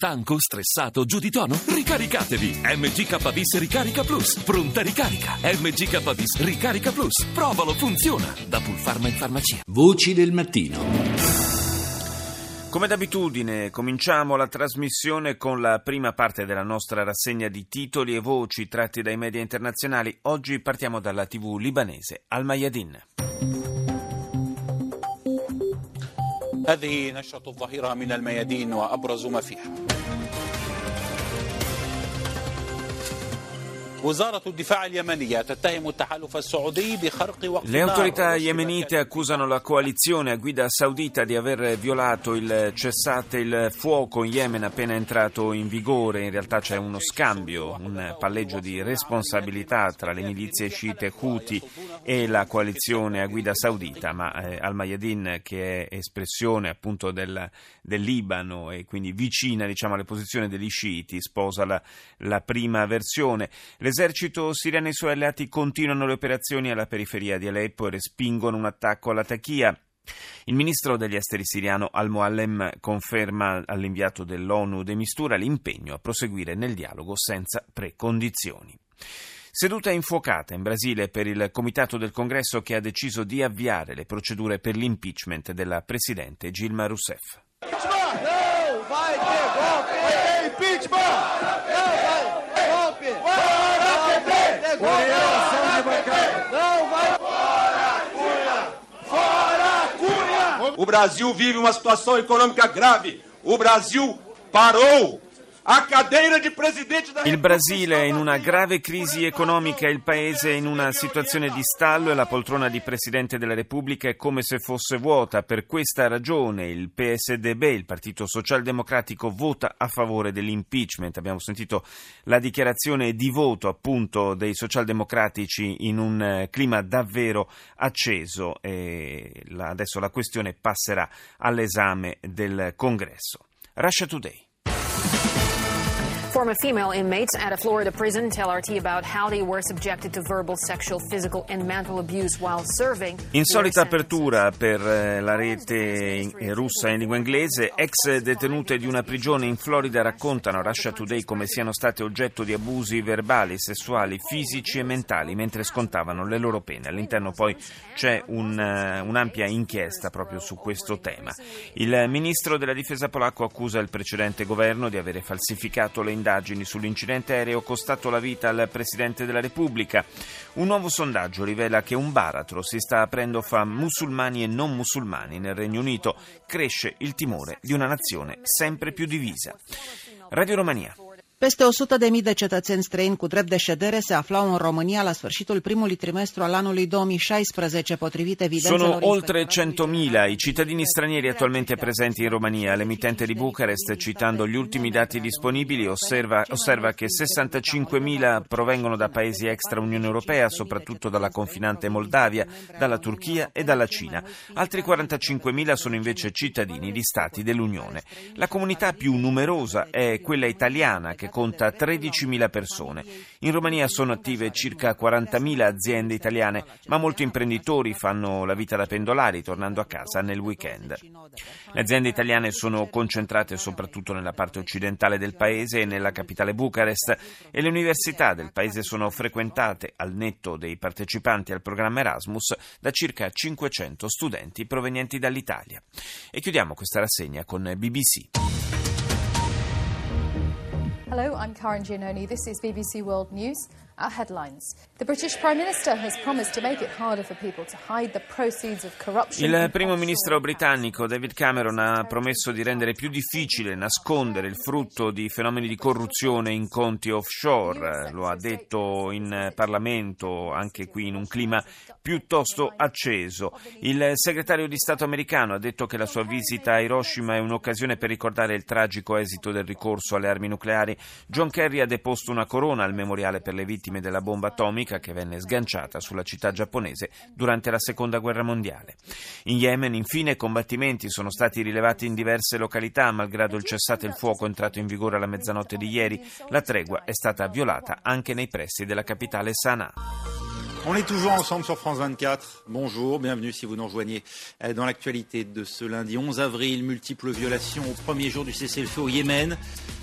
Stanco, stressato, giù di tono? Ricaricatevi! MGKBIS Ricarica Plus. Pronta ricarica. MGKBIS Ricarica Plus. Provalo, funziona. Da Pulpharma in farmacia. Voci del mattino. Come d'abitudine, cominciamo la trasmissione con la prima parte della nostra rassegna di titoli e voci tratti dai media internazionali. Oggi partiamo dalla TV libanese Al Mayadin. هذه نشرة الظهيرة من الميادين وأبرز ما فيها. Le autorità yemenite accusano la coalizione a guida saudita di aver violato il cessate il fuoco in Yemen appena entrato in vigore. In realtà c'è uno scambio, un palleggio di responsabilità tra le milizie sciite Houthi e la coalizione a guida saudita, ma eh, Al-Mayadin, che è espressione appunto del, del Libano e quindi vicina diciamo, alle posizioni degli sciiti, sposa la, la prima versione. L'esercito siriano e i suoi alleati continuano le operazioni alla periferia di Aleppo e respingono un attacco alla Tachia. Il ministro degli esteri siriano Al-Muallem conferma all'inviato dell'ONU de Mistura l'impegno a proseguire nel dialogo senza precondizioni. Seduta infuocata in Brasile per il Comitato del Congresso che ha deciso di avviare le procedure per l'impeachment della presidente Gilma Rousseff. O Brasil vive uma situação econômica grave. O Brasil parou a cadeira di presidente da Il Brasile è in una grave crisi economica, il paese è in una situazione di stallo e la poltrona di Presidente della Repubblica è come se fosse vuota. Per questa ragione il PSDB, il Partito Socialdemocratico, vota a favore dell'impeachment. Abbiamo sentito la dichiarazione di voto appunto dei socialdemocratici in un eh, clima davvero acceso e adesso la questione passerà all'esame del Congresso. Russia Today. Former female inmates at a Florida prison tell RT about how they were subjected to verbal, sexual, physical, and mental abuse while serving. Insolita apertura per eh, la rete eh, russa in lingua inglese. Ex detenute di una prigione in Florida raccontano a Russia Today come siano state oggetto di abusi verbali, sessuali, fisici e mentali mentre scontavano le loro pene. All'interno poi c'è un, eh, un'ampia inchiesta proprio su questo tema. Il ministro della difesa polacco accusa il precedente governo di avere falsificato le indagini sull'incidente aereo costato la vita al Presidente della Repubblica. Un nuovo sondaggio rivela che un baratro si sta aprendo fra musulmani e non musulmani nel Regno Unito. Cresce il timore di una nazione sempre più divisa. Radio Romania. Peste 100.000 de cetățeni străini cu drept de ședere se aflau în România la sfârșitul primului trimestru al anului 2016, potrivit evidențelor Sono oltre inspettoratului 100.000 i cittadini stranieri attualmente presenti in Romania. L'emittente di Bucarest, citando gli ultimi dati disponibili, osserva, osserva che 65.000 provengono da paesi extra Unione Europea, soprattutto dalla confinante Moldavia, dalla Turchia e dalla Cina. Altri 45.000 sono invece cittadini di stati dell'Unione. La comunità più numerosa è quella italiana, che conta 13.000 persone. In Romania sono attive circa 40.000 aziende italiane, ma molti imprenditori fanno la vita da pendolari, tornando a casa nel weekend. Le aziende italiane sono concentrate soprattutto nella parte occidentale del paese e nella capitale Bucarest e le università del paese sono frequentate, al netto dei partecipanti al programma Erasmus, da circa 500 studenti provenienti dall'Italia. E chiudiamo questa rassegna con BBC. Hello, I'm Karen Giannoni. This is BBC World News. Our headlines. The British Prime Minister has promised to make it harder for people to hide the proceeds of corruption. Il primo ministro britannico David Cameron ha promesso di rendere più difficile nascondere il frutto di fenomeni di corruzione in conti offshore. Lo ha detto in Parlamento, anche qui in un clima piuttosto acceso. Il segretario di Stato americano ha detto che la sua visita a Hiroshima è un'occasione per ricordare il tragico esito del ricorso alle armi nucleari. John Kerry ha deposto una corona al memoriale per le vittime della bomba atomica che venne sganciata sulla città giapponese durante la seconda guerra mondiale. In Yemen, infine, combattimenti sono stati rilevati in diverse località, malgrado il cessate il fuoco entrato in vigore alla mezzanotte di ieri, la tregua è stata violata anche nei pressi della capitale Sana'a. On est toujours ensemble sur France 24. Bonjour, bienvenue si vous nous rejoignez euh, dans l'actualité de ce lundi 11 avril. Multiples violations au premier jour du cessez-le-feu au Yemen.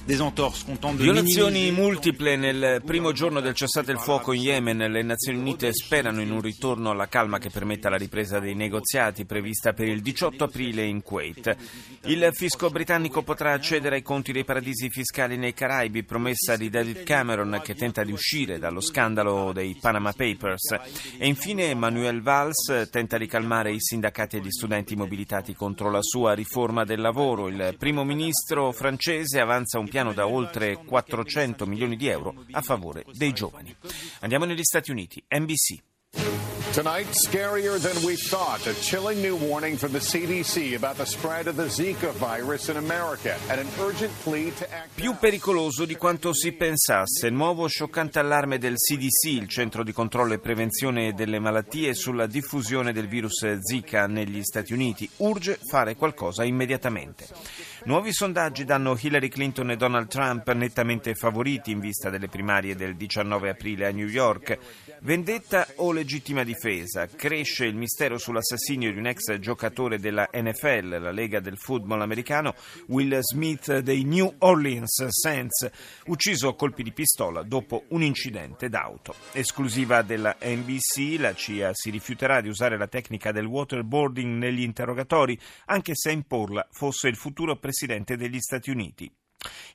Violazioni multiple nel primo giorno del cessate il fuoco in Yemen. Le Nazioni Unite sperano in un ritorno alla calma che permetta la ripresa dei negoziati prevista per il 18 aprile in Kuwait. Il fisco britannico potrà accedere ai conti dei paradisi fiscali nei Caraibi, promessa di David Cameron che tenta di uscire dallo scandalo dei Panama Papers. E infine Manuel Valls tenta di calmare i sindacati e gli studenti mobilitati contro la sua riforma del lavoro. Il primo ministro francese avanza un piano da oltre 400 milioni di euro a favore dei giovani. Andiamo negli Stati Uniti. NBC. Tonight, scarier than we thought. A chilling new warning from the CDC about the spread of the Zika virus in America and an urgent plea to act. Più pericoloso di quanto si pensasse. Nuovo scioccante allarme del CDC, il Centro di Controllo e Prevenzione delle Malattie, sulla diffusione del virus Zika negli Stati Uniti. Urge fare qualcosa immediatamente. Nuovi sondaggi danno Hillary Clinton e Donald Trump nettamente favoriti in vista delle primarie del 19 aprile a New York. Vendetta o legittima difesa? Cresce il mistero sull'assassinio di un ex giocatore della NFL, la Lega del football americano, Will Smith dei New Orleans Saints, ucciso a colpi di pistola dopo un incidente d'auto. Esclusiva della NBC, la CIA si rifiuterà di usare la tecnica del waterboarding negli interrogatori, anche se a imporla fosse il futuro presidente degli Stati Uniti.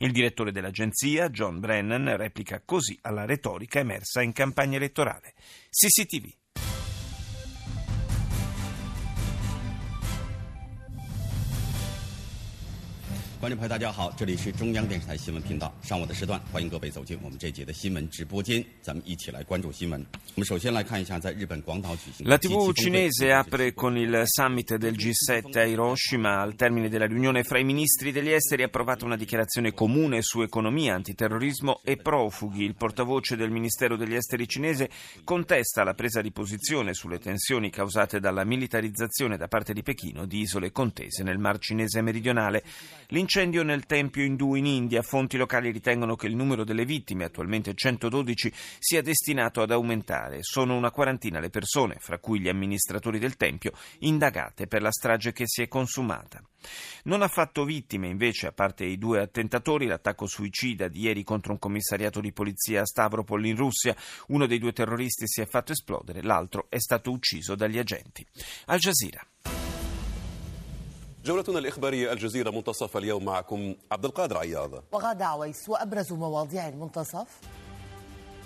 Il direttore dell'agenzia, John Brennan, replica così alla retorica emersa in campagna elettorale. CCTV. 观众朋友，大家好，这里是中央电视台新闻频道。上午的时段，欢迎各位走进我们这节的新闻直播间，咱们一起来关注新闻。我们首先来看一下在日本广岛举行。La TV cinese apre con il summit del G7 a Hiroshima. Al termine della riunione fra i ministri degli esteri ha approvato una dichiarazione comune su economia, antiterrorismo e profughi. Il portavoce del Ministero degli Esteri cinese contesta la presa di posizione sulle tensioni causate dalla militarizzazione da parte di Pechino di isole contese nel Mar Cinese meridionale. L'incendio nel tempio indù in India, fonti locali ritengono che il numero delle vittime, attualmente 112, sia destinato ad aumentare. Sono una quarantina le persone, fra cui gli amministratori del tempio, indagate per la strage che si è consumata. Non ha fatto vittime invece, a parte i due attentatori, l'attacco suicida di ieri contro un commissariato di polizia a Stavropol in Russia. Uno dei due terroristi si è fatto esplodere, l'altro è stato ucciso dagli agenti. Al Jazeera. جولتنا الإخبارية الجزيرة منتصف اليوم معكم عبد القادر عياض. وغادة عويس وأبرز مواضيع المنتصف.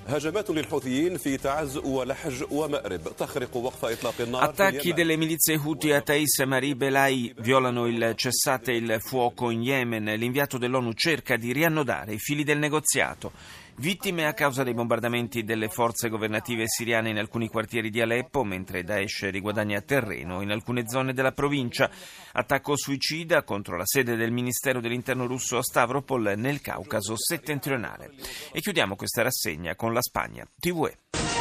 هجمات للحوثيين في تعز ولحج ومأرب. تخرق وقف إطلاق النار في اليمن. أتاكي Houthi a هوتي Mari Belai بلاي فيولانو cessate il الفوكو إن يمن الانفياتو dell'ONU cerca دي riannodare i fili del negoziato. Vittime a causa dei bombardamenti delle forze governative siriane in alcuni quartieri di Aleppo, mentre Daesh riguadagna terreno in alcune zone della provincia. Attacco suicida contro la sede del Ministero dell'Interno russo a Stavropol nel Caucaso settentrionale. E chiudiamo questa rassegna con la Spagna. TVE.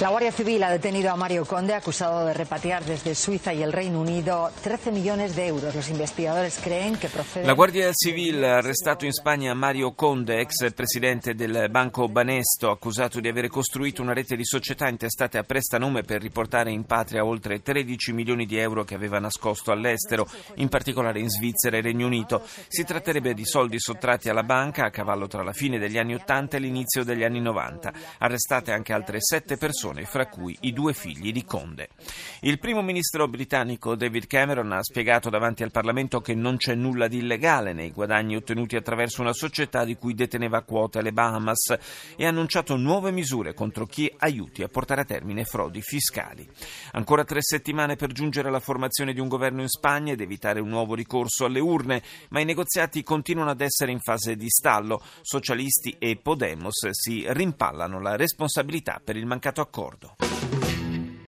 La Guardia Civil ha detenido a Mario Conde, acusado de repatriar desde Suiza y el Reino Unido 13 millones de euros. Los investigadores creen que procede. La Guardia Civil ha arrestato in Spagna Mario Conde, ex presidente del Banco Banesto, accusato di aver costruito una rete di società intestate a prestanome per riportare in patria oltre 13 milioni di euro che aveva nascosto all'estero, in particolare in Svizzera e Regno Unito. Si tratterebbe di soldi sottratti alla banca a cavallo tra la fine degli anni 80 e l'inizio degli anni 90. Arrestate anche altre sette persone fra cui i due figli di Conde. Il primo ministro britannico David Cameron ha spiegato davanti al Parlamento che non c'è nulla di illegale nei guadagni ottenuti attraverso una società di cui deteneva quote le Bahamas e ha annunciato nuove misure contro chi aiuti a portare a termine frodi fiscali. Ancora tre settimane per giungere alla formazione di un governo in Spagna ed evitare un nuovo ricorso alle urne, ma i negoziati continuano ad essere in fase di stallo. Socialisti e Podemos si rimpallano la responsabilità per il mancato accordo d'accordo.